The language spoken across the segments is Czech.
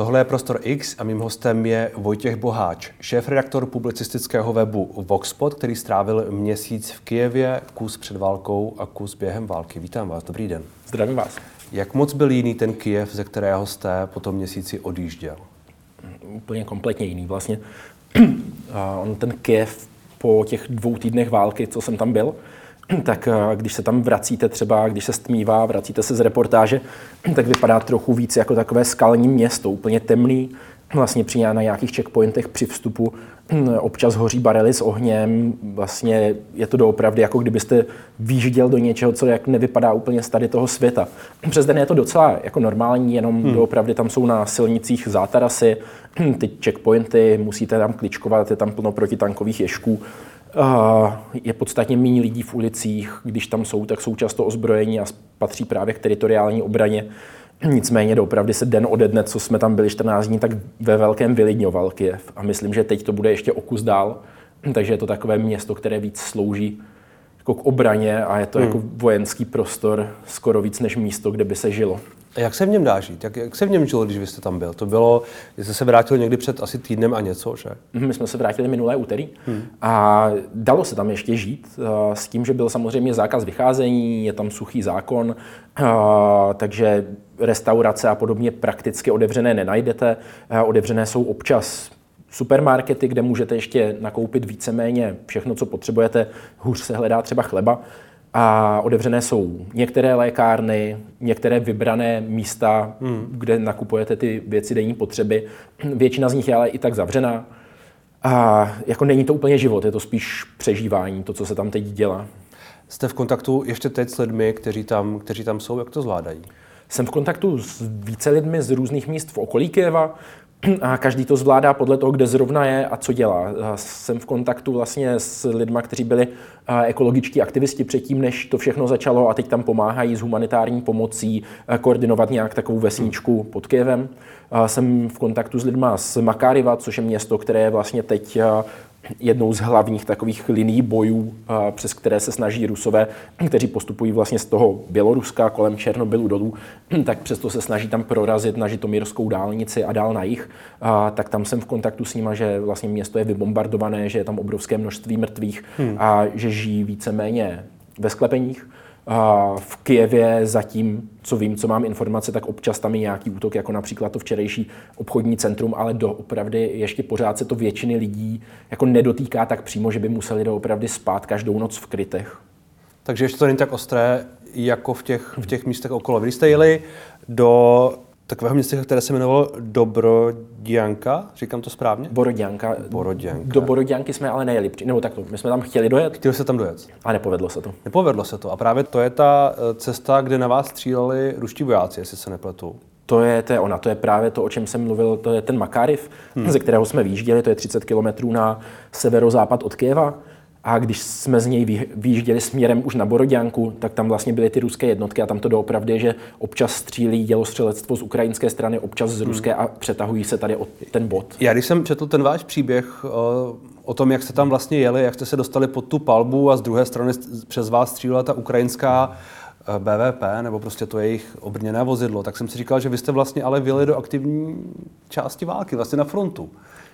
Tohle je Prostor X a mým hostem je Vojtěch Boháč, šéf-redaktor publicistického webu Voxpot, který strávil měsíc v Kijevě, kus před válkou a kus během války. Vítám vás, dobrý den. Zdravím vás. Jak moc byl jiný ten Kijev, ze kterého jste po tom měsíci odjížděl? Úplně kompletně jiný vlastně. On ten Kijev po těch dvou týdnech války, co jsem tam byl, tak eh, když se tam vracíte třeba, když se stmívá, vracíte se z reportáže, tak vypadá trochu víc jako takové skalní město, úplně temný, vlastně při na nějakých checkpointech při vstupu občas hoří barely s ohněm, vlastně je to doopravdy jako kdybyste výžiděl do něčeho, co jak nevypadá úplně z tady toho světa. Přes den je to docela jako normální, jenom hmm. doopravdy tam jsou na silnicích zátarasy, ty checkpointy, musíte tam kličkovat, je tam plno protitankových ješků, je podstatně méně lidí v ulicích, když tam jsou, tak jsou často ozbrojení a patří právě k teritoriální obraně. Nicméně doopravdy se den ode dne, co jsme tam byli 14 dní, tak ve velkém vylidňoval Kiev. A myslím, že teď to bude ještě o kus dál. Takže je to takové město, které víc slouží jako k obraně a je to hmm. jako vojenský prostor skoro víc než místo, kde by se žilo. A jak se v něm dá žít? Jak, jak se v něm žilo, když vy jste tam byl? To bylo, jste se vrátil někdy před asi týdnem a něco, že? Mhm, my jsme se vrátili minulé úterý hmm. a dalo se tam ještě žít eh, s tím, že byl samozřejmě zákaz vycházení, je tam suchý zákon, eh, takže restaurace a podobně prakticky otevřené nenajdete. Eh, otevřené jsou občas supermarkety, kde můžete ještě nakoupit víceméně všechno, co potřebujete. Hůř se hledá třeba chleba a otevřené jsou některé lékárny, některé vybrané místa, hmm. kde nakupujete ty věci denní potřeby. Většina z nich je ale i tak zavřená. A jako není to úplně život, je to spíš přežívání, to, co se tam teď dělá. Jste v kontaktu ještě teď s lidmi, kteří tam, kteří tam jsou, jak to zvládají? Jsem v kontaktu s více lidmi z různých míst v okolí Kyjeva a každý to zvládá podle toho, kde zrovna je a co dělá. Jsem v kontaktu vlastně s lidmi, kteří byli ekologičtí aktivisti předtím, než to všechno začalo a teď tam pomáhají s humanitární pomocí koordinovat nějak takovou vesničku pod Kyjevem. Jsem v kontaktu s lidmi z Makáriva, což je město, které je vlastně teď jednou z hlavních takových liní bojů, přes které se snaží Rusové, kteří postupují vlastně z toho Běloruska kolem Černobylu dolů, tak přesto se snaží tam prorazit na Žitomírskou dálnici a dál na jich. Tak tam jsem v kontaktu s nimi, že vlastně město je vybombardované, že je tam obrovské množství mrtvých hmm. a že žijí víceméně ve sklepeních. V Kijevě zatím, co vím, co mám informace, tak občas tam je nějaký útok, jako například to včerejší obchodní centrum, ale doopravdy ještě pořád se to většiny lidí jako nedotýká tak přímo, že by museli doopravdy spát každou noc v krytech. Takže ještě to není tak ostré, jako v těch, v těch místech okolo. Vy jste jeli do takového města, které se jmenovalo Dobrodianka, říkám to správně? Borodianka. Borodianka. Do Borodianky jsme ale nejeli, nebo takto, my jsme tam chtěli dojet. Chtěli se tam dojet. A nepovedlo se to. Nepovedlo se to. A právě to je ta eh, cesta, kde na vás stříleli ruští vojáci, jestli se nepletu. To je, to je ona, to je právě to, o čem jsem mluvil, to je ten Makariv, hmm. ze kterého jsme výjížděli, to je 30 kilometrů na severozápad od Kieva. A když jsme z něj vyjížděli směrem už na Boroďánku, tak tam vlastně byly ty ruské jednotky a tam to doopravdy že občas střílí dělostřelectvo z ukrajinské strany, občas z ruské a přetahují se tady o ten bod. Já když jsem četl ten váš příběh o tom, jak jste tam vlastně jeli, jak jste se dostali pod tu palbu a z druhé strany přes vás střílela ta ukrajinská eh, BVP, nebo prostě to jejich obrněné vozidlo, tak jsem si říkal, že vy jste vlastně ale vyjeli do aktivní části války, vlastně na frontu.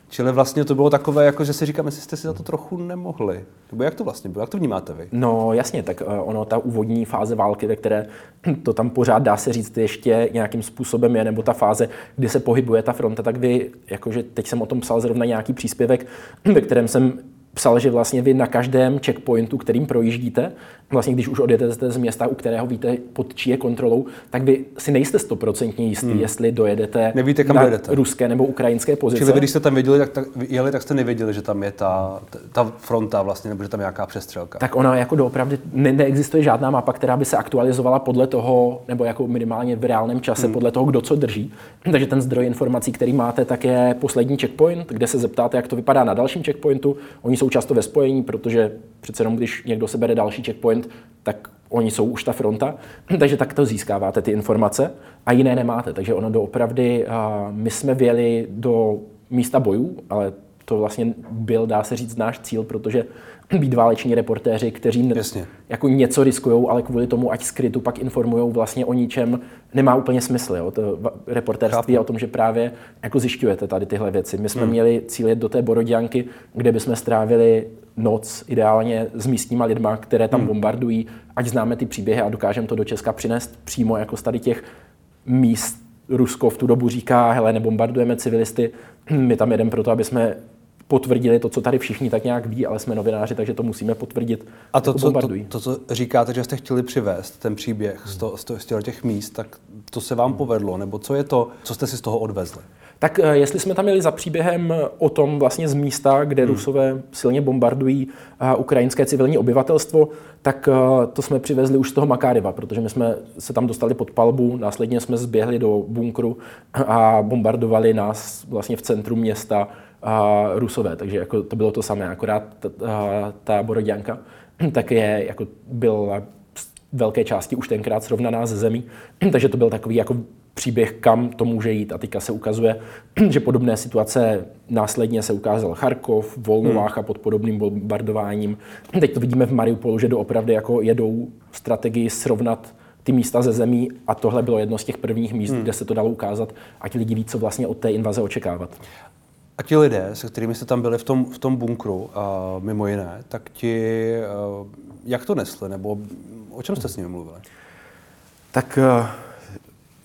Čili vlastně to bylo takové, jako že si říkám, jestli jste si za to trochu nemohli. Nebo jak to vlastně bylo? Jak to vnímáte vy? No jasně, tak eh, ono, ta úvodní fáze války, ve které to tam pořád dá se říct ještě nějakým způsobem je, nebo ta fáze, kdy se pohybuje ta fronta, tak vy, jakože teď jsem o tom psal zrovna nějaký příspěvek, ve kterém jsem psal, že vlastně vy na každém checkpointu, kterým projíždíte, vlastně když už odjedete z města, u kterého víte, pod čí je kontrolou, tak vy si nejste stoprocentně jistý, hmm. jestli dojedete Nevíte, kam na dojedete. ruské nebo ukrajinské pozice. Čili když jste tam věděli, tak, tak, jeli, tak jste nevěděli, že tam je ta, ta fronta vlastně, nebo že tam je nějaká přestřelka. Tak ona jako doopravdy ne, neexistuje žádná mapa, která by se aktualizovala podle toho, nebo jako minimálně v reálném čase, hmm. podle toho, kdo co drží. Takže ten zdroj informací, který máte, tak je poslední checkpoint, kde se zeptáte, jak to vypadá na dalším checkpointu. Oni jsou často ve spojení, protože přece jenom, když někdo se bere další checkpoint, tak oni jsou už ta fronta, takže tak to získáváte ty informace a jiné nemáte. Takže ono doopravdy, my jsme věli do místa bojů, ale to vlastně byl, dá se říct, náš cíl, protože být váleční reportéři, kteří Jasně. jako něco riskují, ale kvůli tomu, ať skrytu pak informují vlastně o ničem, nemá úplně smysl. Jo? To reportérství je o tom, že právě jako zjišťujete tady tyhle věci. My jsme hmm. měli cíl do té Borodianky, kde bychom strávili noc ideálně s místníma lidma, které tam hmm. bombardují, ať známe ty příběhy a dokážeme to do Česka přinést přímo jako z tady těch míst. Rusko v tu dobu říká, hele, nebombardujeme civilisty, my tam jedeme proto, aby jsme potvrdili to, co tady všichni tak nějak ví, ale jsme novináři, takže to musíme potvrdit. A to, jako co, to, to, co říkáte, že jste chtěli přivést, ten příběh z, to, z, těch míst, tak to se vám povedlo, nebo co je to, co jste si z toho odvezli? Tak eh, jestli jsme tam měli za příběhem o tom vlastně z místa, kde hmm. Rusové silně bombardují uh, ukrajinské civilní obyvatelstvo, tak to jsme přivezli už z toho Makáriva, protože my jsme se tam dostali pod palbu, následně jsme zběhli do bunkru a bombardovali nás vlastně v centru města uh, Rusové, takže jako to bylo to samé, akorát ta, ta, ta Boroděnka tak je, jako byla velké části už tenkrát srovnaná ze zemí, takže to byl takový jako příběh, kam to může jít. A teďka se ukazuje, že podobné situace následně se ukázal Charkov, Volnovácha hmm. pod podobným bombardováním. Teď to vidíme v Mariupolu, že doopravdy jako jedou strategii srovnat ty místa ze zemí a tohle bylo jedno z těch prvních míst, hmm. kde se to dalo ukázat, ať lidi ví, co vlastně od té invaze očekávat. A ti lidé, se kterými jste tam byli v tom, v tom bunkru, a mimo jiné, tak ti, jak to nesli, nebo o čem jste s nimi mluvili? Tak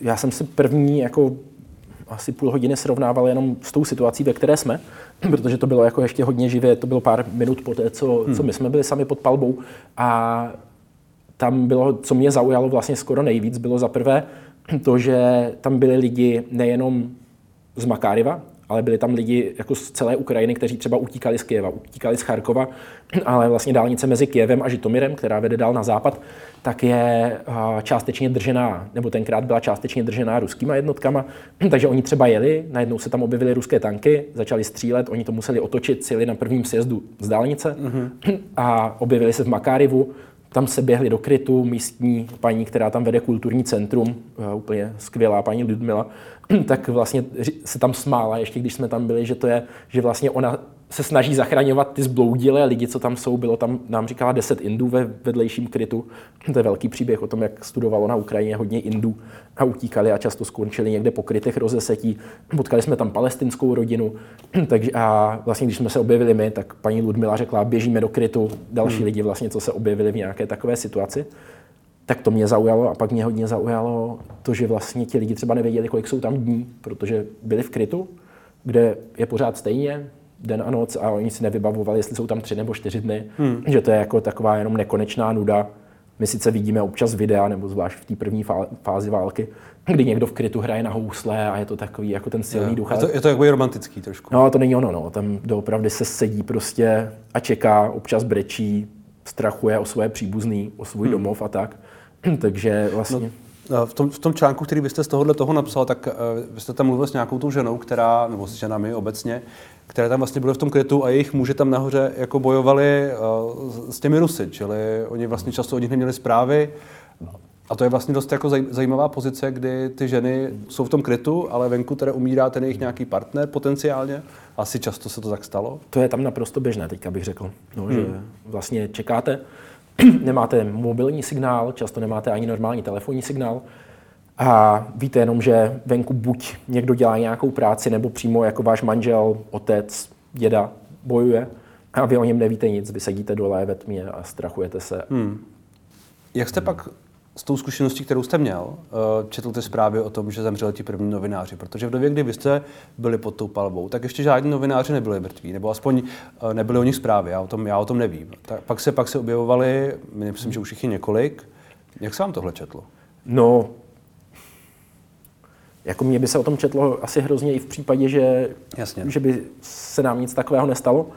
já jsem si první jako asi půl hodiny srovnával jenom s tou situací, ve které jsme, protože to bylo jako ještě hodně živě, to bylo pár minut po té, co, hmm. co my jsme byli sami pod palbou a tam bylo, co mě zaujalo vlastně skoro nejvíc, bylo za prvé to, že tam byli lidi nejenom z Makáriva, ale byli tam lidi jako z celé Ukrajiny, kteří třeba utíkali z Kieva, utíkali z Charkova, ale vlastně dálnice mezi Kievem a Žitomirem, která vede dál na západ, tak je částečně držená, nebo tenkrát byla částečně držená ruskýma jednotkama, takže oni třeba jeli, najednou se tam objevily ruské tanky, začali střílet, oni to museli otočit, cíli na prvním sjezdu z dálnice mm-hmm. a objevili se v Makárivu, tam se běhli do krytu místní paní, která tam vede kulturní centrum, úplně skvělá paní Ludmila, tak vlastně se tam smála, ještě když jsme tam byli, že to je, že vlastně ona se snaží zachraňovat ty zbloudilé lidi, co tam jsou. Bylo tam, nám říkala, 10 Indů ve vedlejším krytu. To je velký příběh o tom, jak studovalo na Ukrajině hodně Indů a utíkali a často skončili někde po krytech rozesetí. Potkali jsme tam palestinskou rodinu takže a vlastně, když jsme se objevili my, tak paní Ludmila řekla, běžíme do krytu. Další hmm. lidi vlastně, co se objevili v nějaké takové situaci tak to mě zaujalo a pak mě hodně zaujalo to, že vlastně ti lidi třeba nevěděli, kolik jsou tam dní, protože byli v krytu, kde je pořád stejně, den a noc a oni si nevybavovali, jestli jsou tam tři nebo čtyři dny, hmm. že to je jako taková jenom nekonečná nuda. My sice vidíme občas videa, nebo zvlášť v té první fázi války, kdy někdo v krytu hraje na housle a je to takový jako ten silný duch. Je to, je to jako romantický trošku. No, to není ono, no. Tam doopravdy se sedí prostě a čeká, občas brečí, strachuje o své příbuzný, o svůj hmm. domov a tak. Takže vlastně... No, v tom, v tom článku, který byste z tohohle toho napsal, tak uh, vy jste tam mluvil s nějakou tou ženou, která, nebo s ženami obecně, které tam vlastně byly v tom krytu a jejich muži tam nahoře jako bojovali uh, s těmi Rusy, čili oni vlastně často od nich neměli zprávy. A to je vlastně dost jako zajímavá pozice, kdy ty ženy jsou v tom krytu, ale venku teda umírá ten jejich nějaký partner potenciálně. Asi často se to tak stalo. To je tam naprosto běžné, teďka bych řekl. No, hmm. Že vlastně čekáte, nemáte mobilní signál, často nemáte ani normální telefonní signál a víte jenom, že venku buď někdo dělá nějakou práci, nebo přímo jako váš manžel, otec, děda bojuje a vy o něm nevíte nic, vy sedíte dole ve tmě a strachujete se. Hmm. Jak jste pak s tou zkušeností, kterou jste měl, eh, četl ty zprávy o tom, že zemřeli ti první novináři? Protože v době, kdy vy jste byli pod tou palbou, tak ještě žádní novináři nebyli mrtví, nebo aspoň eh, nebyly o nich zprávy, já o tom, já o tom nevím. Tak pak se, pak se objevovali, myslím, že už jich je několik. Jak se vám tohle četlo? No, jako mě by se o tom četlo asi hrozně i v případě, že, Jasně. že by se nám nic takového nestalo,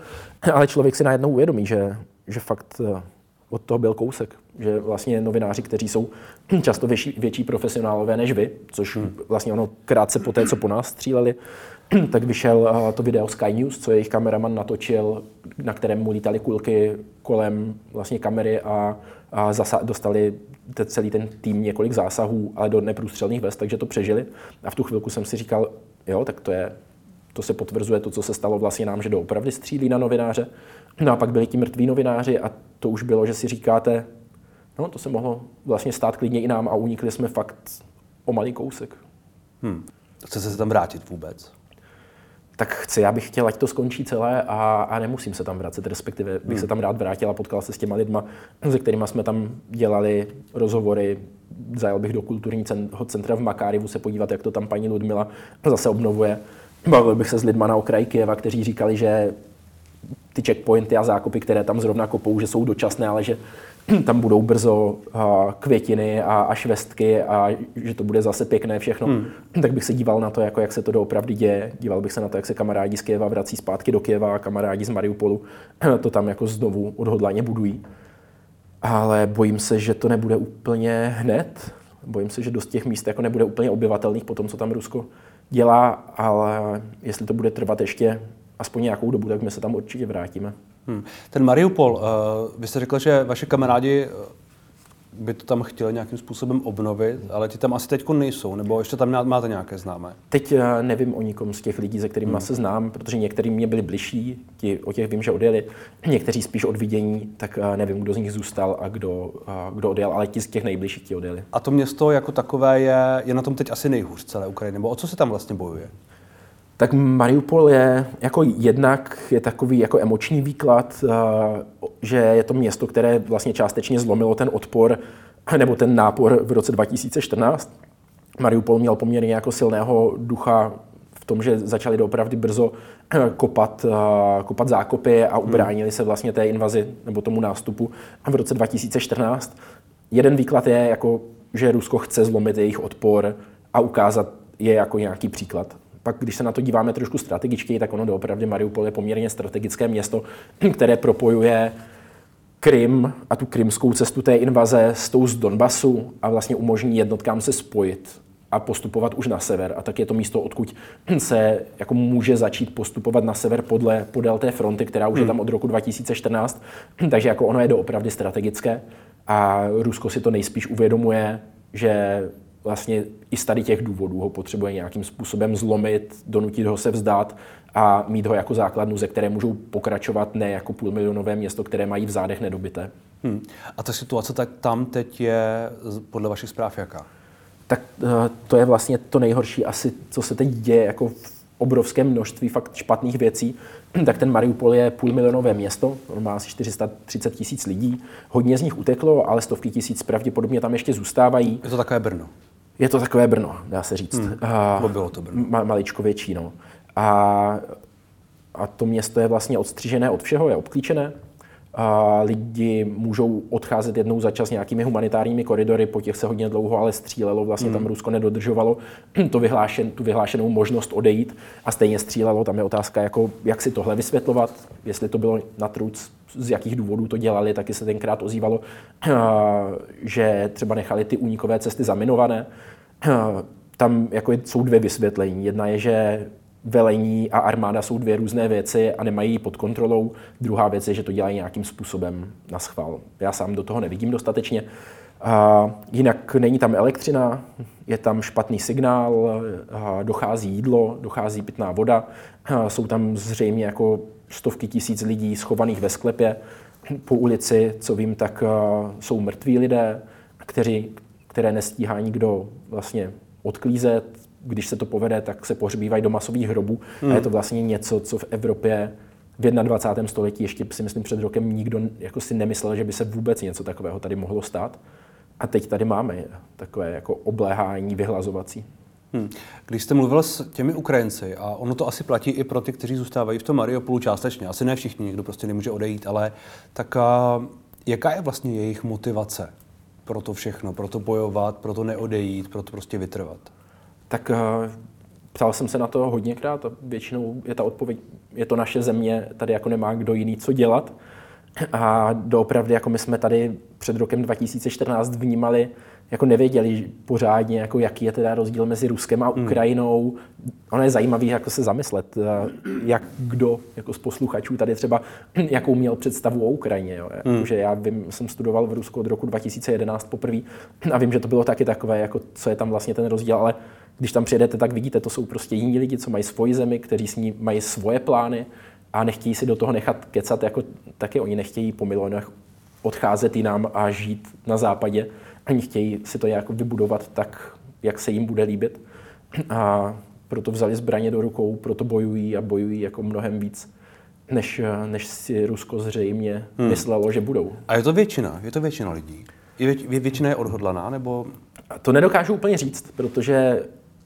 ale člověk si najednou uvědomí, že, že fakt eh, od toho byl kousek. Že vlastně novináři, kteří jsou často větší, větší profesionálové než vy, což hmm. vlastně ono krátce po té, co po nás stříleli, tak vyšel eh, to video Sky News, co jejich kameraman natočil, na kterém mu lítaly kulky kolem vlastně kamery a, a zasa, dostali te, celý ten tým několik zásahů, ale do neprůstřelných vest, takže to přežili. A v tu chvilku jsem si říkal, jo, tak to je to se potvrzuje to, co se stalo vlastně nám, že doopravdy střílí na novináře. No a pak byli ti mrtví novináři a to už bylo, že si říkáte, no to se mohlo vlastně stát klidně i nám a unikli jsme fakt o malý kousek. Hmm. Chce se tam vrátit vůbec? Tak chci, já bych chtěl, ať to skončí celé a, a nemusím se tam vracet, respektive bych hmm. se tam rád vrátil a potkal se s těma lidma, se kterými jsme tam dělali rozhovory, zajel bych do kulturního centra v Makárivu se podívat, jak to tam paní Ludmila zase obnovuje. Bavil bych se s lidma na okraji Kieva, kteří říkali, že ty checkpointy a zákopy, které tam zrovna kopou, že jsou dočasné, ale že tam budou brzo květiny a, a švestky a že to bude zase pěkné všechno, hmm. tak bych se díval na to, jako jak se to doopravdy děje. Díval bych se na to, jak se kamarádi z Kieva vrací zpátky do Kieva a kamarádi z Mariupolu to tam jako znovu odhodlaně budují. Ale bojím se, že to nebude úplně hned. Bojím se, že dost těch míst jako nebude úplně obyvatelných po tom, co tam Rusko dělá, ale jestli to bude trvat ještě aspoň nějakou dobu, tak my se tam určitě vrátíme. Hmm. Ten Mariupol, uh, vy jste řekl, že vaše kamarádi eh, by to tam chtěli nějakým způsobem obnovit, ale ti tam asi teď nejsou, nebo ještě tam máte nějaké známé? Teď eh, nevím o nikom z těch lidí, se kterými hmm. se znám, protože některý mě byli bližší, ti, o těch vím, že odjeli, někteří spíš od vidění, tak nevím, kdo z nich zůstal a kdo, kdo odjel, ale ti z těch nejbližších ti odjeli. A to město jako takové je, je na tom teď asi nejhůř celé Ukrajiny, nebo o co se tam vlastně bojuje? Tak Mariupol je jako jednak je takový jako emoční výklad, eh, že je to město, které vlastně částečně zlomilo ten odpor nebo ten nápor v roce 2014. Mariupol měl poměrně jako silného ducha v tom, že začali doopravdy brzo eh, kopat, eh, kopat zákopy a hmm. ubránili se vlastně té invazi nebo tomu nástupu v roce 2014. Jeden výklad je, jako, že Rusko chce zlomit jejich odpor a ukázat je jako nějaký příklad pak, když se na to díváme trošku strategičtěji, tak ono doopravdy Mariupol je poměrně strategické město, které propojuje Krym a tu krymskou cestu té invaze s tou z Donbasu a vlastně umožní jednotkám se spojit a postupovat už na sever. A tak je to místo, odkud se jako může začít postupovat na sever podle, podél té fronty, která už je hmm. tam od roku 2014. Takže jako ono je doopravdy strategické. A Rusko si to nejspíš uvědomuje, že vlastně i z tady těch důvodů ho potřebuje nějakým způsobem zlomit, donutit ho se vzdát a mít ho jako základnu, ze které můžou pokračovat ne jako půlmilionové město, které mají v zádech nedobité. Hmm. A ta situace tak tam teď je podle vašich zpráv jaká? Tak eh, to je vlastně to nejhorší asi, co se teď děje jako v obrovském množství fakt špatných věcí, tak ten Mariupol je půlmilionové město, on má asi 430 tisíc lidí, hodně z nich uteklo, ale stovky tisíc pravděpodobně tam ještě zůstávají. Je to takové Brno. Je to takové Brno, dá se říct. Hmm. Uh, bylo to Brno. Ma, maličko větší, no. A, a to město je vlastně odstřižené od všeho, je obklíčené. A lidi můžou odcházet jednou za čas nějakými humanitárními koridory, po těch se hodně dlouho ale střílelo, vlastně hmm. tam Rusko nedodržovalo to vyhlášen, tu vyhlášenou možnost odejít a stejně střílelo. Tam je otázka, jako, jak si tohle vysvětlovat, jestli to bylo na truc, z jakých důvodů to dělali, taky se tenkrát ozývalo, že třeba nechali ty únikové cesty zaminované. Tam jako jsou dvě vysvětlení. Jedna je, že velení a armáda jsou dvě různé věci a nemají ji pod kontrolou. Druhá věc je, že to dělají nějakým způsobem na schvál. Já sám do toho nevidím dostatečně. A jinak není tam elektřina, je tam špatný signál, dochází jídlo, dochází pitná voda, jsou tam zřejmě jako stovky tisíc lidí schovaných ve sklepě. Po ulici, co vím, tak jsou mrtví lidé, kteří, které nestíhá nikdo vlastně odklízet, když se to povede, tak se pohřbívají do masových hrobů. Hmm. A je to vlastně něco, co v Evropě v 21. století ještě si myslím před rokem nikdo jako si nemyslel, že by se vůbec něco takového tady mohlo stát. A teď tady máme takové jako obléhání vyhlazovací. Hmm. Když jste mluvil s těmi Ukrajinci, a ono to asi platí i pro ty, kteří zůstávají v tom Mariupolu částečně, asi ne všichni, někdo prostě nemůže odejít, ale tak a, jaká je vlastně jejich motivace pro to všechno, pro to bojovat, pro to neodejít, pro to prostě vytrvat? Tak uh, ptal jsem se na to hodněkrát a většinou je ta odpověď, je to naše země, tady jako nemá kdo jiný co dělat. A doopravdy, jako my jsme tady před rokem 2014 vnímali, jako nevěděli pořádně, jako jaký je teda rozdíl mezi Ruskem a hmm. Ukrajinou. Hmm. Ono je zajímavé jako se zamyslet, eh, jak kdo jako z posluchačů tady třeba, jakou měl představu o Ukrajině. Jo. Hmm. Že já vím, jsem studoval v Rusku od roku 2011 poprvé a vím, že to bylo taky takové, jako co je tam vlastně ten rozdíl, ale když tam přijedete, tak vidíte, to jsou prostě jiní lidi, co mají svoji zemi, kteří s ní mají svoje plány a nechtějí si do toho nechat kecat, jako taky oni nechtějí po milionech odcházet jinam a žít na západě, ani chtějí si to nějak vybudovat tak, jak se jim bude líbit. A proto vzali zbraně do rukou, proto bojují a bojují jako mnohem víc, než, než si Rusko zřejmě hmm. myslelo, že budou. A je to většina, je to většina lidí? Je vě, většina je odhodlaná, nebo... To nedokážu úplně říct, protože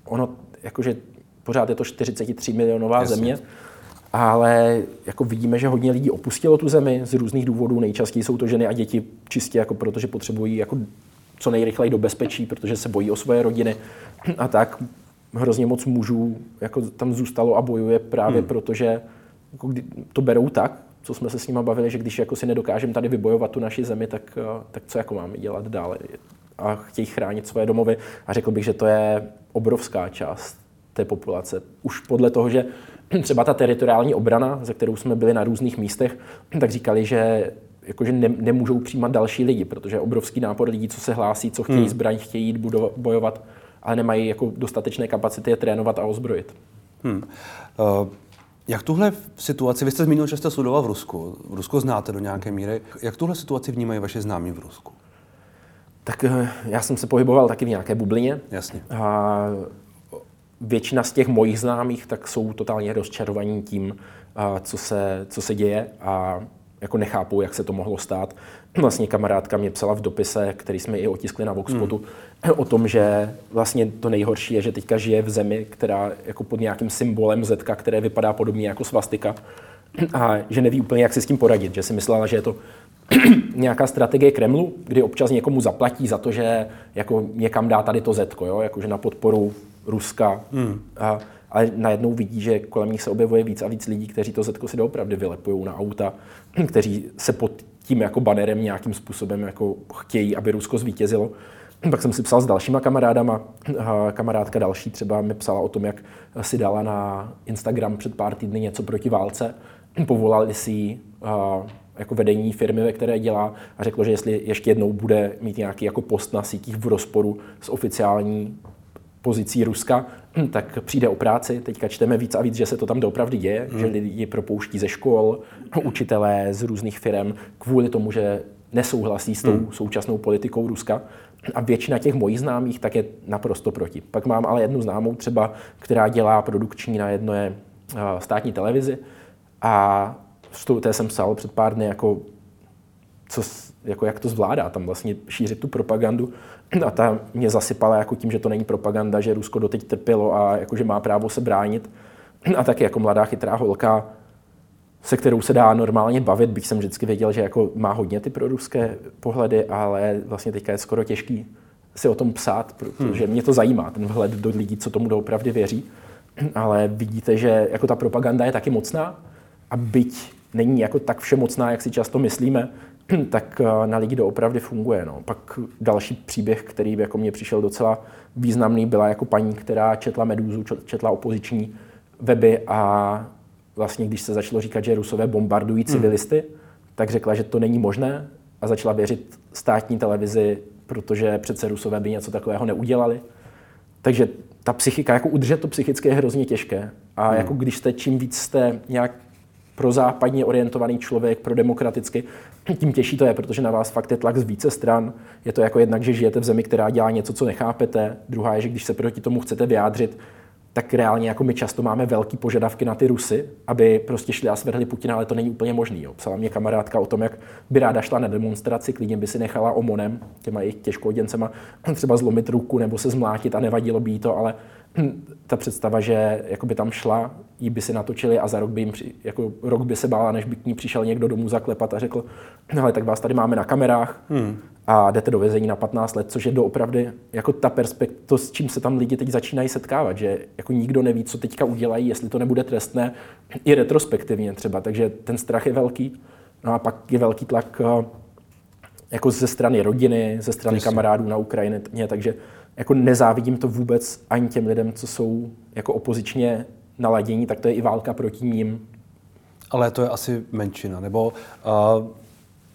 ono, jakože pořád je to 43 milionová Jasně. země, ale jako vidíme, že hodně lidí opustilo tu zemi z různých důvodů. Nejčastěji jsou to ženy a děti čistě jako proto, že potřebují jako co nejrychleji do bezpečí, protože se bojí o svoje rodiny a tak. Hrozně moc mužů jako tam zůstalo a bojuje právě hmm. proto, že jako to berou tak, co jsme se s nimi bavili, že když jako si nedokážeme tady vybojovat tu naši zemi, tak, eh, tak co jako máme dělat dále? A chtějí chránit svoje domovy. A řekl bych, že to je obrovská část té populace. Už podle toho, že třeba ta teritoriální obrana, ze kterou jsme byli na různých místech, tak říkali, že jakože ne, nemůžou přijímat další lidi, protože je obrovský nápor lidí, co se hlásí, co chtějí hmm. zbraň, chtějí jít budovat, bojovat, ale nemají jako dostatečné kapacity je trénovat a ozbrojit. Hmm. Uh, jak tuhle situaci, vy jste zmínil, že jste studoval v Rusku, v Rusku znáte do nějaké míry, jak tuhle situaci vnímají vaše známí v Rusku? Tak eh, já jsem se pohyboval taky v nějaké bublině. Jasně. A většina z těch mojich známých tak jsou totálně rozčarovaní tím, co se, co se děje a jako nechápou, jak se to mohlo stát. Vlastně kamarádka mě psala v dopise, který jsme i otiskli na Voxpotu, hmm. o tom, že vlastně to nejhorší je, že teďka žije v zemi, která jako pod nějakým symbolem zetka, které vypadá podobně jako svastika a že neví úplně, jak si s tím poradit, že si myslela, že je to nějaká strategie Kremlu, kdy občas někomu zaplatí za to, že jako někam dá tady to zetko, jo? jakože na podporu Ruska. Hmm. A, ale najednou vidí, že kolem nich se objevuje víc a víc lidí, kteří to zetko si doopravdy vylepují na auta, kteří se pod tím jako banerem nějakým způsobem jako chtějí, aby Rusko zvítězilo. Pak jsem si psal s dalšíma kamarádama. Kamarádka další třeba mi psala o tom, jak si dala na Instagram před pár týdny něco proti válce. Povolali si jako vedení firmy, ve které dělá a řeklo, že jestli ještě jednou bude mít nějaký jako post na sítích v rozporu s oficiální pozicí Ruska, tak přijde o práci. Teďka čteme víc a víc, že se to tam doopravdy děje, hmm. že lidi propouští ze škol, učitelé z různých firm kvůli tomu, že nesouhlasí s tou hmm. současnou politikou Ruska. A většina těch mojich známých tak je naprosto proti. Pak mám ale jednu známou třeba, která dělá produkční na jedné státní televizi a té jsem psal před pár dny, jako, co, jako jak to zvládá tam vlastně šířit tu propagandu. A ta mě zasypala jako tím, že to není propaganda, že Rusko doteď trpělo a jako, že má právo se bránit. A taky jako mladá chytrá holka, se kterou se dá normálně bavit, bych jsem vždycky věděl, že jako má hodně ty proruské pohledy, ale vlastně teďka je skoro těžký si o tom psát, protože hmm. mě to zajímá, ten vhled do lidí, co tomu doopravdy věří. Ale vidíte, že jako ta propaganda je taky mocná a byť není jako tak všemocná, jak si často myslíme, tak eh, na lidi doopravdy funguje. No. Pak další příběh, který jako mě přišel docela významný, byla jako paní, která četla Medúzu, četla opoziční weby a vlastně, když se začalo říkat, že Rusové bombardují hmm. civilisty, hmm. tak řekla, že to není možné a začala věřit státní televizi, protože přece Rusové by něco takového neudělali. Takže ta psychika, jako udržet to psychické je hrozně těžké. A hmm. jako když jste, čím víc jste nějak pro západně orientovaný člověk, pro demokraticky, tím těžší to je, protože na vás fakt je tlak z více stran. Je to jako jednak, že žijete v zemi, která dělá něco, co nechápete. Druhá je, že když se proti tomu chcete vyjádřit, tak reálně jako my často máme velký požadavky na ty Rusy, aby prostě šli a svrhli Putina, ale to není úplně možný. Jo. Psala mě kamarádka o tom, jak by ráda šla na demonstraci, klidně by si nechala omonem, těma jejich těžkoděncema, třeba zlomit ruku nebo se zmlátit a nevadilo by jí to, ale ta představa, že jako by tam šla, jí by si natočili a za rok by jim, při, jako rok by se bála, než by k ní přišel někdo domů zaklepat a řekl, ale tak vás tady máme na kamerách hmm. a jdete do vězení na 15 let, což je doopravdy jako ta perspektiva, to, s čím se tam lidi teď začínají setkávat, že jako nikdo neví, co teďka udělají, jestli to nebude trestné, i retrospektivně třeba, takže ten strach je velký. No a pak je velký tlak eh, jako ze strany rodiny, ze strany Jasně. kamarádů na Ukrajině, takže jako nezávidím to vůbec ani těm lidem, co jsou jako opozičně naladění, tak to je i válka proti ním. Ale to je asi menšina, nebo uh,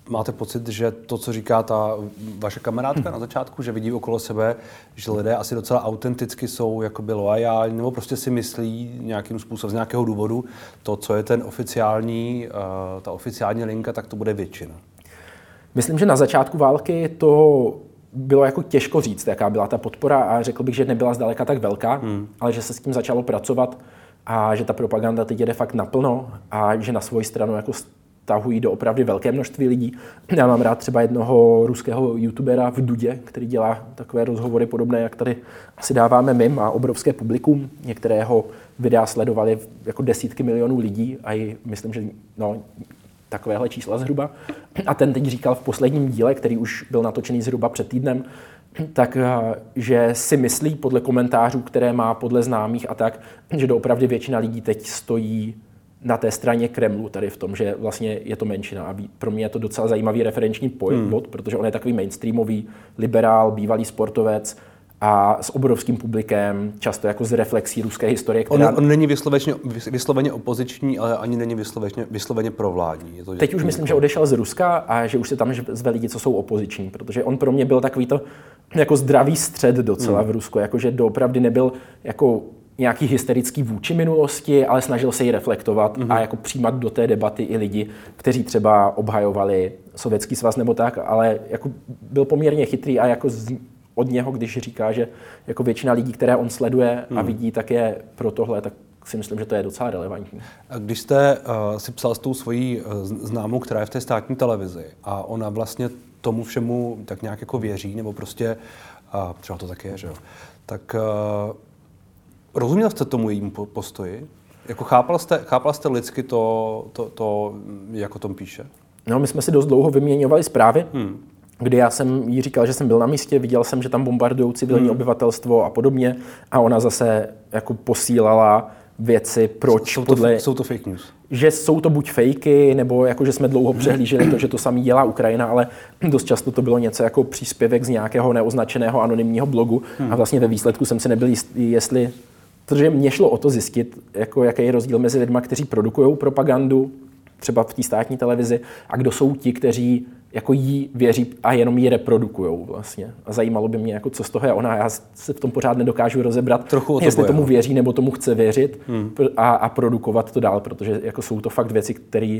máte pocit, že to, co říká ta vaše kamarádka na začátku, že vidí okolo sebe, že lidé asi docela autenticky jsou jakoby loajální, nebo prostě si myslí nějakým způsobem, z nějakého důvodu, to, co je ten oficiální, uh, ta oficiální linka, tak to bude většina. Myslím, že na začátku války to bylo jako těžko říct, jaká byla ta podpora a řekl bych, že nebyla zdaleka tak velká, hmm. ale že se s tím začalo pracovat a že ta propaganda teď jede fakt naplno a že na svoji stranu jako stahují do opravdu velké množství lidí. Já mám rád třeba jednoho ruského youtubera v Dudě, který dělá takové rozhovory podobné, jak tady asi dáváme my, má obrovské publikum. Některého videa sledovali jako desítky milionů lidí a i myslím, že no, takovéhle čísla zhruba. A ten teď říkal v posledním díle, který už byl natočený zhruba před týdnem, tak eh, že si myslí podle komentářů, které má podle známých a tak, že doopravdy většina lidí teď stojí na té straně Kremlu, tady v tom, že vlastně je to menšina. A pro mě je to docela zajímavý referenční hmm. bod, protože on je takový mainstreamový, liberál, bývalý sportovec, a s obrovským publikem, často jako z reflexí ruské historie. Která... On, on není vysloveně, vysloveně opoziční, ale ani není vysloveně, vysloveně provládní. Je to, Teď už myslím, že odešel z Ruska a že už se tam zve lidi, co jsou opoziční, protože on pro mě byl takový to jako zdravý střed docela hmm. v Rusku, jakože doopravdy nebyl jako nějaký hysterický vůči minulosti, ale snažil se ji reflektovat mm-hmm. a jako přijímat do té debaty i lidi, kteří třeba obhajovali Sovětský svaz nebo tak, ale jako byl poměrně chytrý a jako z, od něho, když říká, že jako většina lidí, které on sleduje a mhm. vidí, tak je pro tohle, tak si myslím, že to je docela relevantní. A když jste uh, si psal s tou svojí uh, známou, která je v té státní televizi a ona vlastně tomu všemu tak nějak jako věří, nebo prostě, uh, třeba to tak je, že jo, tak uh, Rozuměl jste tomu jejímu postoji? Jako chápal jste, chápal jste lidsky to, to, to, jak o tom píše? No, my jsme si dost dlouho vyměňovali zprávy, hmm. Kdy já jsem jí říkal, že jsem byl na místě, viděl jsem, že tam bombardují civilní hmm. obyvatelstvo a podobně a ona zase jako posílala věci, proč jsou to, podle... Jsou to fake news? Že jsou to buď fejky, nebo jako, že jsme dlouho hmm. přehlíželi to, že to samý dělá Ukrajina, ale dost často to bylo něco jako příspěvek z nějakého neoznačeného anonymního blogu hmm. a vlastně ve výsledku jsem si nebyl jistý, jestli Protože mě šlo o to zjistit, jako jaký je rozdíl mezi lidmi, kteří produkují propagandu, třeba v té státní televizi, a kdo jsou ti, kteří jako jí věří a jenom ji reprodukují vlastně. A zajímalo by mě, jako co z toho je ona. Já se v tom pořád nedokážu rozebrat, Trochu to jestli boje, tomu no. věří nebo tomu chce věřit hmm. a, a, produkovat to dál, protože jako jsou to fakt věci, které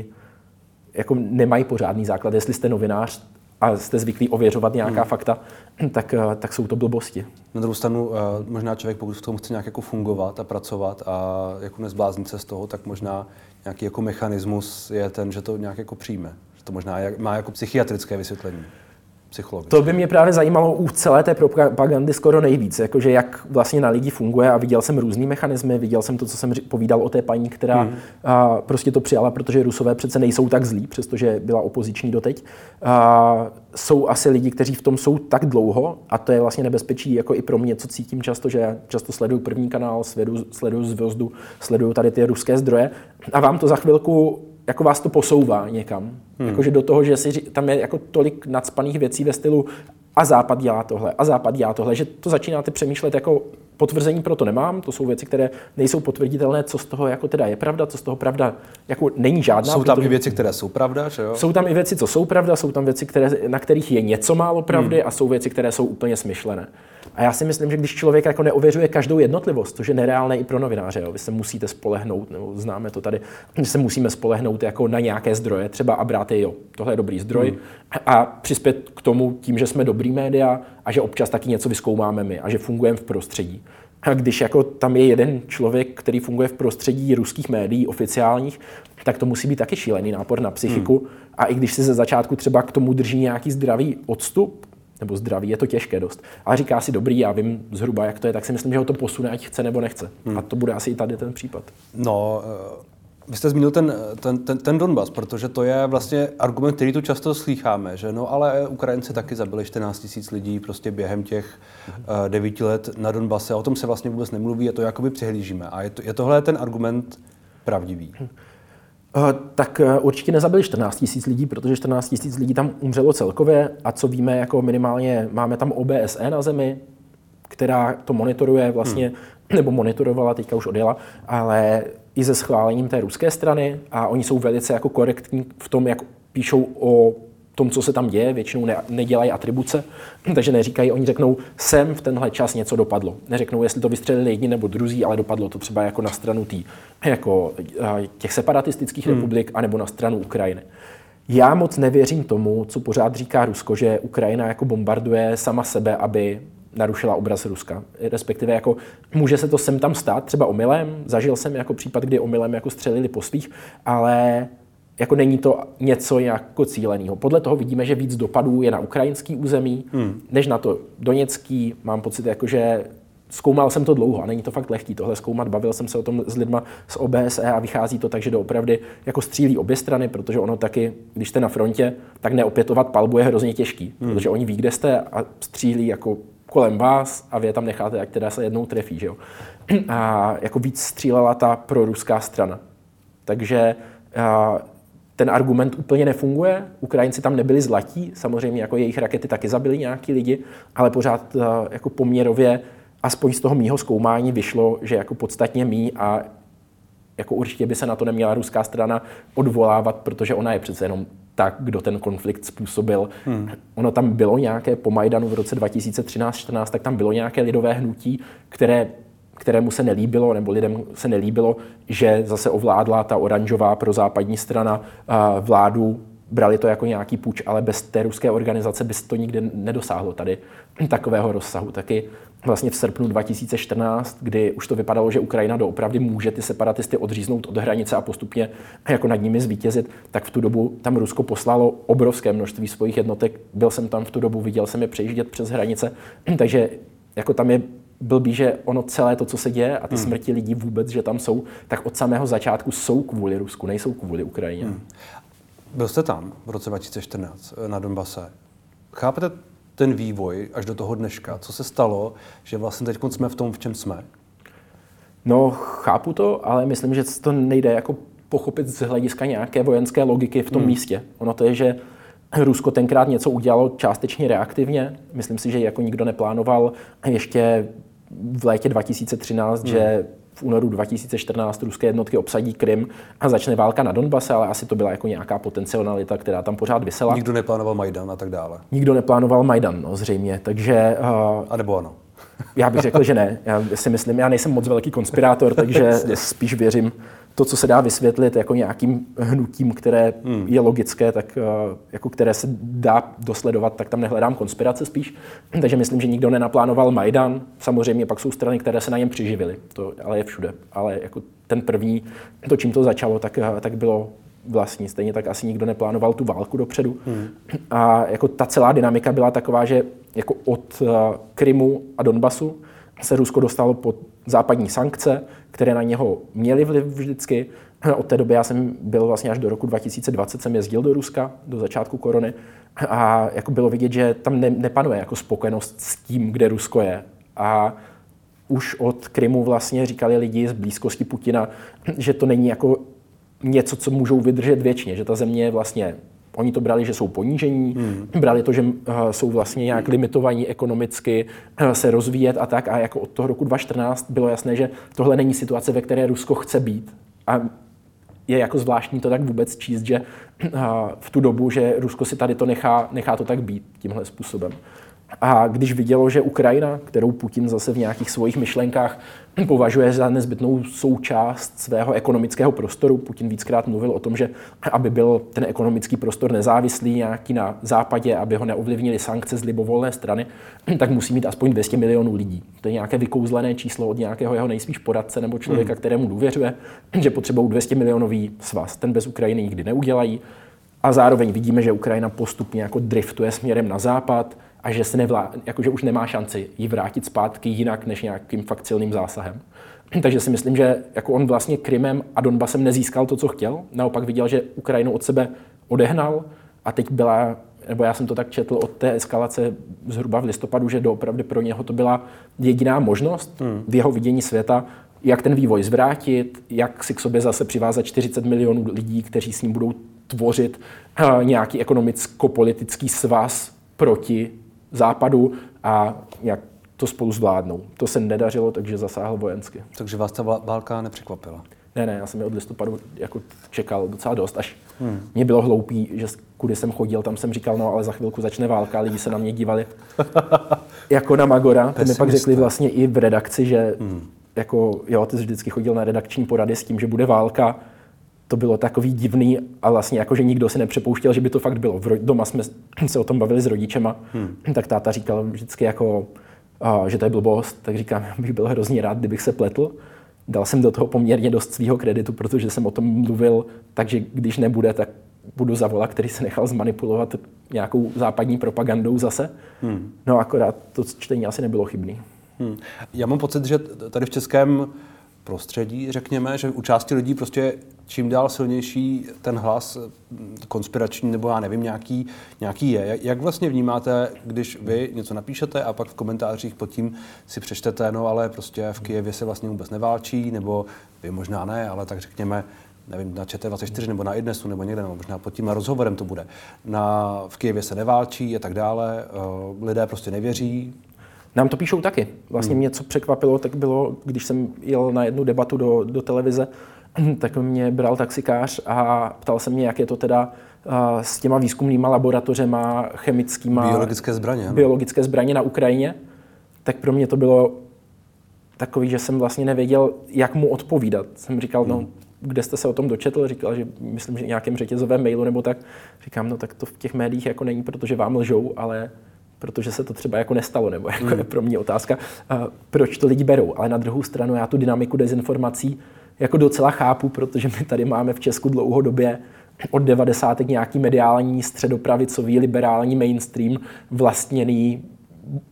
jako nemají pořádný základ. Jestli jste novinář, a jste zvyklí ověřovat nějaká hmm. fakta, tak, eh, tak jsou to blbosti. Na druhou stranu, eh, možná člověk, pokud v tom chce nějak jako fungovat a pracovat a jako nezbláznit se z toho, tak možná nějaký jako mechanismus je ten, že to nějak jako přijme. To možná má jako psychiatrické vysvětlení. To by mě právě zajímalo u celé té propagandy skoro nejvíc, jakože jak vlastně na lidi funguje a viděl jsem různý mechanismy, viděl jsem to, co jsem povídal o té paní, která hmm. a, prostě to přijala, protože Rusové přece nejsou tak zlí, přestože byla opoziční doteď. A, jsou asi lidi, kteří v tom jsou tak dlouho a to je vlastně nebezpečí jako i pro mě, co cítím často, že já často sleduju první kanál, sleduju, sleduju Zvezdu, sleduju tady ty ruské zdroje a vám to za chvilku jako vás to posouvá někam. Hmm. Jakože do toho, že si, tam je jako tolik nadspaných věcí ve stylu a Západ dělá tohle, a Západ dělá tohle, že to začínáte přemýšlet jako potvrzení pro to nemám, to jsou věci, které nejsou potvrditelné, co z toho jako teda je pravda, co z toho pravda jako není žádná. Jsou tam i věci, které jsou pravda, že jo? Jsou tam i věci, co jsou pravda, jsou tam věci, které, na kterých je něco málo pravdy hmm. a jsou věci, které jsou úplně smyšlené. A já si myslím, že když člověk jako neověřuje každou jednotlivost, což je nereálné i pro novináře, jo. vy se musíte spolehnout, nebo známe to tady, že se musíme spolehnout jako na nějaké zdroje, třeba a brát je, jo, tohle je dobrý zdroj, hmm. a přispět k tomu tím, že jsme dobrý média a že občas taky něco vyskoumáme my a že fungujeme v prostředí. A když jako tam je jeden člověk, který funguje v prostředí ruských médií oficiálních, tak to musí být taky šílený nápor na psychiku. Hmm. A i když si ze začátku třeba k tomu drží nějaký zdravý odstup, nebo zdraví, je to těžké dost. Ale říká si dobrý, já vím zhruba, jak to je, tak si myslím, že ho to posune, ať chce nebo nechce. Hmm. A to bude asi i tady ten případ. No, eh, vy jste zmínil ten, ten, ten, ten Donbas, protože to je vlastně argument, který tu často slýcháme, že no ale Ukrajinci taky zabili 14 tisíc lidí prostě během těch uh, devíti let na Donbase. O tom se vlastně vůbec nemluví a to jakoby přihlížíme. A je, to, je tohle ten argument pravdivý? Eh, tak eh, určitě nezabili 14 tisíc lidí, protože 14 tisíc lidí tam umřelo celkově a co víme, jako minimálně máme tam OBSE na zemi, která to monitoruje vlastně, hmm. nebo monitorovala, teďka už odjela, ale i se schválením té ruské strany a oni jsou velice jako korektní v tom, jak píšou o tom, co se tam děje, většinou ne, nedělají atribuce, takže neříkají, oni řeknou, sem v tenhle čas něco dopadlo. Neřeknou, jestli to vystřelili jedni nebo druzí, ale dopadlo to třeba jako na stranu tý, jako těch separatistických hmm. republik, anebo na stranu Ukrajiny. Já moc nevěřím tomu, co pořád říká Rusko, že Ukrajina jako bombarduje sama sebe, aby narušila obraz Ruska. Respektive jako může se to sem tam stát, třeba omylem. Zažil jsem jako případ, kdy omylem jako střelili po svých, ale jako není to něco jako cíleného. Podle toho vidíme, že víc dopadů je na ukrajinský území, hmm. než na to doněcký. Mám pocit, jako, že zkoumal jsem to dlouho a není to fakt lehký tohle zkoumat. Bavil jsem se o tom s lidma z OBSE a vychází to tak, že doopravdy jako střílí obě strany, protože ono taky, když jste na frontě, tak neopětovat palbu je hrozně těžký, hmm. protože oni ví, kde jste a střílí jako kolem vás a vy je tam necháte, jak teda se jednou trefí. Že jo? A jako víc střílela ta proruská strana. Takže ten argument úplně nefunguje. Ukrajinci tam nebyli zlatí, samozřejmě jako jejich rakety taky zabili nějaký lidi, ale pořád jako poměrově, aspoň z toho mýho zkoumání vyšlo, že jako podstatně mý a jako určitě by se na to neměla ruská strana odvolávat, protože ona je přece jenom tak, kdo ten konflikt způsobil. Hmm. Ono tam bylo nějaké po Majdanu v roce 2013-14, tak tam bylo nějaké lidové hnutí, které kterému se nelíbilo, nebo lidem se nelíbilo, že zase ovládla ta oranžová prozápadní strana vládu, brali to jako nějaký půjč, ale bez té ruské organizace by to nikdy nedosáhlo tady takového rozsahu. Taky vlastně v srpnu 2014, kdy už to vypadalo, že Ukrajina doopravdy může ty separatisty odříznout od hranice a postupně jako nad nimi zvítězit, tak v tu dobu tam Rusko poslalo obrovské množství svých jednotek. Byl jsem tam v tu dobu, viděl jsem je přejíždět přes hranice, takže jako tam je blbý, že ono celé to, co se děje a ty hmm. smrti lidí vůbec, že tam jsou, tak od samého začátku jsou kvůli Rusku, nejsou kvůli Ukrajině. Hmm. Byl jste tam v roce 2014 na Donbase. Chápete ten vývoj až do toho dneška? Co se stalo, že vlastně teď jsme v tom, v čem jsme? No, chápu to, ale myslím, že to nejde jako pochopit z hlediska nějaké vojenské logiky v tom hmm. místě. Ono to je, že Rusko tenkrát něco udělalo částečně reaktivně. Myslím si, že jako nikdo neplánoval ještě v létě 2013, hmm. že v únoru 2014 ruské jednotky obsadí Krym a začne válka na Donbase, ale asi to byla jako nějaká potencialita, která tam pořád vysela. Nikdo neplánoval Majdan a tak dále. Nikdo neplánoval Majdan, no, zřejmě. Takže... Uh, a nebo ano? já bych řekl, že ne. Já si myslím, já nejsem moc velký konspirátor, takže spíš věřím to, co se dá vysvětlit jako nějakým hnutím, které hmm. je logické, tak eh, jako které se dá dosledovat, tak tam nehledám konspirace spíš. Takže myslím, že nikdo nenaplánoval Majdan. Samozřejmě pak jsou strany, které se na něm přiživily. To ale je všude. Ale jako ten první, to čím to začalo, tak, eh, tak bylo vlastní. Stejně tak asi nikdo neplánoval tu válku dopředu. Hmm. A jako ta celá dynamika byla taková, že jako od eh, Krymu a Donbasu se Rusko dostalo pod západní sankce, které na něho měly vliv vždycky. Od té doby já jsem byl vlastně až do roku 2020, jsem jezdil do Ruska, do začátku korony a jako bylo vidět, že tam ne, nepanuje jako spokojenost s tím, kde Rusko je. A už od Krymu vlastně říkali lidi z blízkosti Putina, že to není jako něco, co můžou vydržet věčně, že ta země je vlastně Oni to brali, že jsou ponížení, hmm. brali to, že uh, jsou vlastně nějak limitovaní ekonomicky uh, se rozvíjet a tak. A jako od toho roku 2014 bylo jasné, že tohle není situace, ve které Rusko chce být. A je jako zvláštní to tak vůbec číst, že uh, v tu dobu, že Rusko si tady to nechá, nechá to tak být tímhle způsobem. A když vidělo, že Ukrajina, kterou Putin zase v nějakých svých myšlenkách považuje za nezbytnou součást svého ekonomického prostoru. Putin víckrát mluvil o tom, že aby byl ten ekonomický prostor nezávislý nějaký na západě, aby ho neovlivnili sankce z libovolné strany, tak musí mít aspoň 200 milionů lidí. To je nějaké vykouzlené číslo od nějakého jeho nejspíš poradce nebo člověka, hmm. kterému důvěřuje, že potřebují 200 milionový svaz. Ten bez Ukrajiny nikdy neudělají. A zároveň vidíme, že Ukrajina postupně jako driftuje směrem na západ, a že, se nevlá, jakože už nemá šanci ji vrátit zpátky jinak než nějakým fakt silným zásahem. Takže si myslím, že jako on vlastně Krymem a Donbasem nezískal to, co chtěl. Naopak viděl, že Ukrajinu od sebe odehnal a teď byla, nebo já jsem to tak četl od té eskalace zhruba v listopadu, že doopravdy pro něho to byla jediná možnost hmm. v jeho vidění světa, jak ten vývoj zvrátit, jak si k sobě zase přivázat 40 milionů lidí, kteří s ním budou tvořit uh, nějaký ekonomicko-politický svaz proti západu a jak to spolu zvládnou. To se nedařilo, takže zasáhl vojensky. Takže vás ta válka nepřekvapila? Ne, ne, já jsem je od listopadu jako čekal docela dost, až hmm. mě bylo hloupý, že kudy jsem chodil, tam jsem říkal, no ale za chvilku začne válka, lidi se na mě dívali jako na Magora. To mi pak řekli vlastně i v redakci, že hmm. jako, jo, ty jsi vždycky chodil na redakční porady s tím, že bude válka, to bylo takový divný a vlastně jako, že nikdo si nepřepouštěl, že by to fakt bylo. Doma jsme se o tom bavili s rodičema, hmm. tak táta říkal vždycky jako, že to je blbost, tak říkám, bych byl hrozně rád, kdybych se pletl. Dal jsem do toho poměrně dost svého kreditu, protože jsem o tom mluvil, takže když nebude, tak budu zavolat, který se nechal zmanipulovat nějakou západní propagandou zase. Hmm. No akorát to čtení asi nebylo chybný. Hmm. Já mám pocit, že tady v českém prostředí, řekněme, že u části lidí prostě čím dál silnější ten hlas konspirační nebo já nevím, nějaký, nějaký je. Jak vlastně vnímáte, když vy něco napíšete a pak v komentářích pod tím si přečtete, no ale prostě v Kijevě se vlastně vůbec neválčí, nebo vy možná ne, ale tak řekněme, nevím, na ČT24 nebo na iDnesu nebo někde, nebo možná pod tím rozhovorem to bude. Na, v Kijevě se neválčí a tak dále, uh, lidé prostě nevěří, nám to píšou taky. Vlastně hmm. mě co překvapilo, tak bylo, když jsem jel na jednu debatu do, do televize, tak mě bral taxikář a ptal se mě, jak je to teda s těma výzkumnýma laboratořema, chemickýma... Biologické zbraně. Biologické zbraně na Ukrajině. Tak pro mě to bylo takový, že jsem vlastně nevěděl, jak mu odpovídat. Jsem říkal, no, hmm. kde jste se o tom dočetl? Říkal, že myslím, že nějakém řetězovém mailu nebo tak. Říkám, no tak to v těch médiích jako není, protože vám lžou, ale protože se to třeba jako nestalo, nebo jako hmm. je pro mě otázka, proč to lidi berou. Ale na druhou stranu já tu dynamiku dezinformací jako docela chápu, protože my tady máme v Česku dlouhodobě od 90. nějaký mediální středopravicový liberální mainstream vlastněný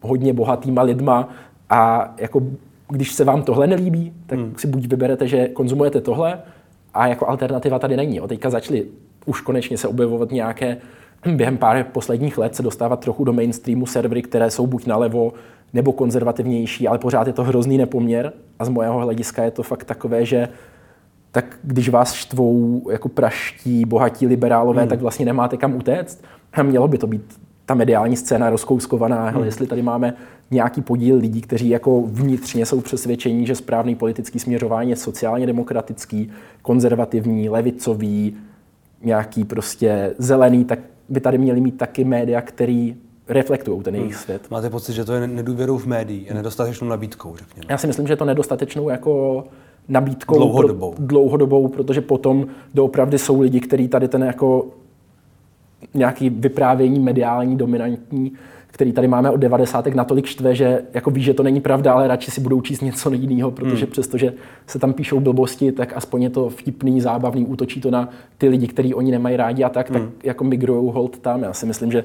hodně bohatýma lidma a jako když se vám tohle nelíbí, tak hmm. si buď vyberete, že konzumujete tohle a jako alternativa tady není. O teďka začaly už konečně se objevovat nějaké během pár posledních let se dostávat trochu do mainstreamu servery, které jsou buď nalevo nebo konzervativnější, ale pořád je to hrozný nepoměr a z mojeho hlediska je to fakt takové, že tak když vás štvou jako praští, bohatí liberálové, hmm. tak vlastně nemáte kam utéct. A mělo by to být ta mediální scéna rozkouskovaná, hmm. jestli tady máme nějaký podíl lidí, kteří jako vnitřně jsou přesvědčení, že správný politický směřování je sociálně demokratický, konzervativní, levicový, nějaký prostě zelený, tak by tady měli mít taky média, který reflektují ten jejich hmm. svět. Máte pocit, že to je nedůvěrou v médií, je nedostatečnou nabídkou, řekněme? Já si myslím, že je to nedostatečnou jako nabídkou dlouhodobou. Pro, dlouhodobou, protože potom doopravdy jsou lidi, kteří tady ten jako nějaký vyprávění mediální, dominantní, který tady máme od 90. natolik štve, že jako ví, že to není pravda, ale radši si budou číst něco jiného, protože hmm. přestože se tam píšou blbosti, tak aspoň je to vtipný, zábavný, útočí to na ty lidi, který oni nemají rádi a tak, hmm. tak jako migrujou hold tam. Já si myslím, že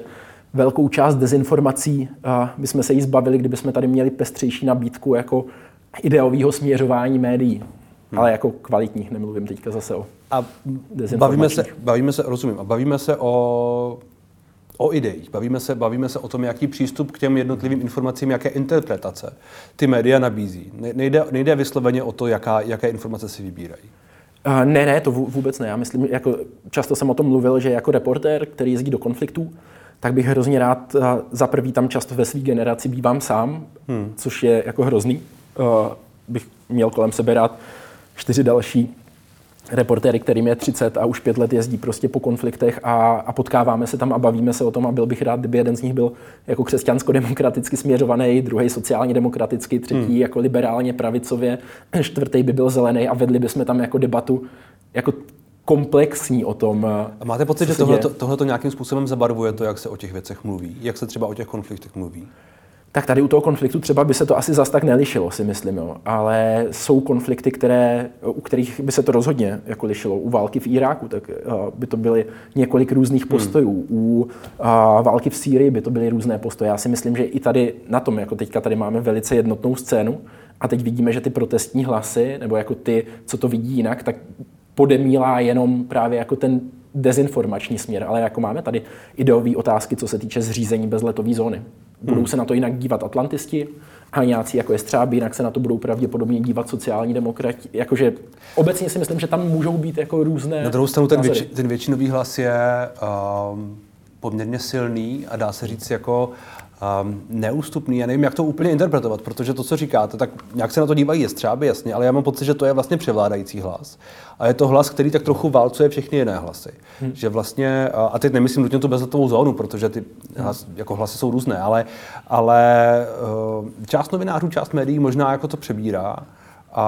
velkou část dezinformací bychom se jí zbavili, kdybychom tady měli pestřejší nabídku jako ideového směřování médií. Hmm. Ale jako kvalitních, nemluvím teďka zase o a bavíme se, bavíme se, rozumím, a bavíme se o o ideích, bavíme se, bavíme se o tom, jaký přístup k těm jednotlivým informacím, jaké interpretace ty média nabízí. Nejde, nejde vysloveně o to, jaká, jaké informace si vybírají. Uh, ne, ne, to vůbec ne. Já myslím, jako často jsem o tom mluvil, že jako reportér, který jezdí do konfliktů, tak bych hrozně rád, uh, za prvý tam často ve své generaci bývám sám, hmm. což je jako hrozný. Uh, bych měl kolem sebe rád čtyři další reportéry, kterým je 30 a už pět let jezdí prostě po konfliktech a, a potkáváme se tam a bavíme se o tom a byl bych rád, kdyby jeden z nich byl jako křesťansko-demokraticky směřovaný, druhý sociálně demokraticky, třetí hmm. jako liberálně pravicově, čtvrtý by byl zelený a vedli bychom tam jako debatu jako komplexní o tom. A máte pocit, že tohle to nějakým způsobem zabarvuje to, jak se o těch věcech mluví? Jak se třeba o těch konfliktech mluví? Tak tady u toho konfliktu třeba by se to asi zas tak nelišilo, si myslím. Jo. Ale jsou konflikty, které, u kterých by se to rozhodně jako lišilo. U války v Iráku tak uh, by to byly několik různých hmm. postojů. Hmm. U uh, války v Sýrii by to byly různé postoje. Já si myslím, že i tady na tom, jako teďka tady máme velice jednotnou scénu a teď vidíme, že ty protestní hlasy, nebo jako ty, co to vidí jinak, tak podemílá jenom právě jako ten dezinformační směr, ale jako máme tady ideové otázky, co se týče zřízení bezletové zóny. Budou hmm. se na to jinak dívat atlantisti a nějací jako je střáby, jinak se na to budou pravděpodobně dívat sociální demokrati. Jakože obecně si myslím, že tam můžou být jako různé Na druhou stranu ten, věč, ten většinový hlas je um, poměrně silný a dá se říct jako um, neústupný. Já nevím, jak to úplně interpretovat, protože to, co říkáte, tak nějak se na to dívají jestřáby, jasně, ale já mám pocit, že to je vlastně převládající hlas. A je to hlas, který tak trochu válcuje všechny jiné hlasy. Hmm. Že vlastně, a teď nemyslím nutně tu bezletovou zónu, protože ty hlas, jako hlasy jsou různé, ale, ale uh, část novinářů, část médií možná jako to přebírá. A,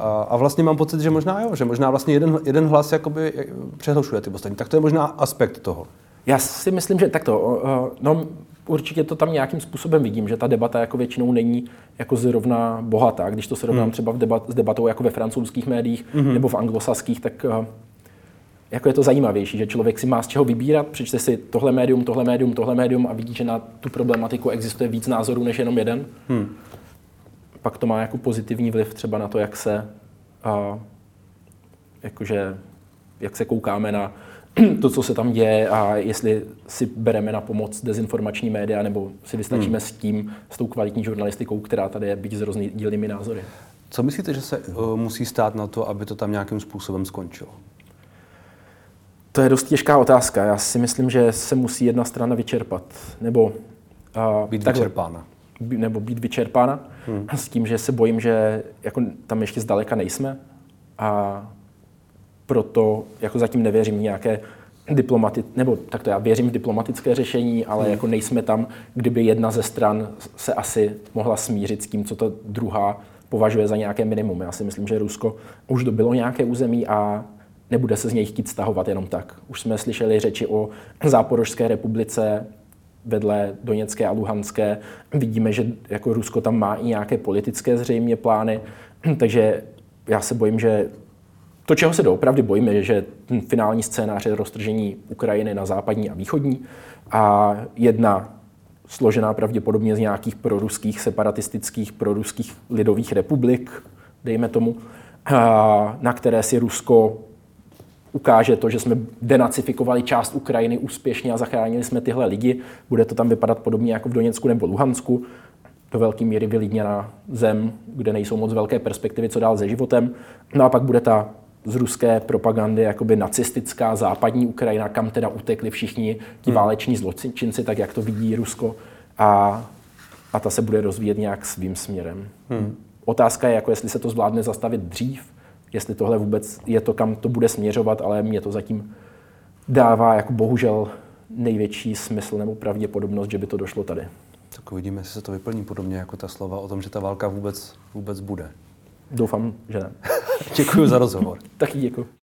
a, a vlastně mám pocit, že možná jo, že možná vlastně jeden, jeden hlas jakoby přehlašuje ty ostatní. Tak to je možná aspekt toho. Já si myslím, že takto, no určitě to tam nějakým způsobem vidím, že ta debata jako většinou není jako zrovna bohatá. Když to srovnám hmm. třeba v debat, s debatou jako ve francouzských médiích hmm. nebo v anglosaských, tak jako je to zajímavější, že člověk si má z čeho vybírat, přečte si tohle médium, tohle médium, tohle médium a vidí, že na tu problematiku existuje víc názorů než jenom jeden. Hmm. Pak to má jako pozitivní vliv třeba na to, jak se, a, jakože, jak se koukáme na to, co se tam děje a jestli si bereme na pomoc dezinformační média nebo si vystačíme hmm. s tím, s tou kvalitní žurnalistikou, která tady je, byť s rozdílnými názory. Co myslíte, že se uh, musí stát na to, aby to tam nějakým způsobem skončilo? To je dost těžká otázka. Já si myslím, že se musí jedna strana vyčerpat. Nebo uh, být takhle, vyčerpána. Nebo být vyčerpána. Hmm. S tím, že se bojím, že jako tam ještě zdaleka nejsme. A proto jako zatím nevěřím v nějaké diplomati- nebo takto já věřím v diplomatické řešení, ale hmm. jako nejsme tam, kdyby jedna ze stran se asi mohla smířit s tím, co ta druhá považuje za nějaké minimum. Já si myslím, že Rusko už dobilo nějaké území a nebude se z něj chtít stahovat jenom tak. Už jsme slyšeli řeči o Záporožské republice vedle Doněcké a Luhanské. Vidíme, že jako Rusko tam má i nějaké politické zřejmě plány, takže já se bojím, že to, čeho se doopravdy bojíme, je, že ten finální scénář je roztržení Ukrajiny na západní a východní a jedna složená pravděpodobně z nějakých proruských, separatistických, proruských lidových republik, dejme tomu, na které si Rusko ukáže to, že jsme denacifikovali část Ukrajiny úspěšně a zachránili jsme tyhle lidi. Bude to tam vypadat podobně jako v Doněcku nebo Luhansku, do velké míry vylidněná zem, kde nejsou moc velké perspektivy, co dál se životem. No a pak bude ta z ruské propagandy jakoby nacistická západní Ukrajina, kam teda utekli všichni ti hmm. váleční zločinci, tak jak to vidí Rusko. A, a ta se bude rozvíjet nějak svým směrem. Hmm. Otázka je, jako jestli se to zvládne zastavit dřív, jestli tohle vůbec je to, kam to bude směřovat, ale mě to zatím dává jako bohužel největší smysl nebo pravděpodobnost, že by to došlo tady. Tak uvidíme, jestli se to vyplní podobně jako ta slova o tom, že ta válka vůbec, vůbec bude. Doufám, že ne. Děkuji za rozhovor. Taky děkuji.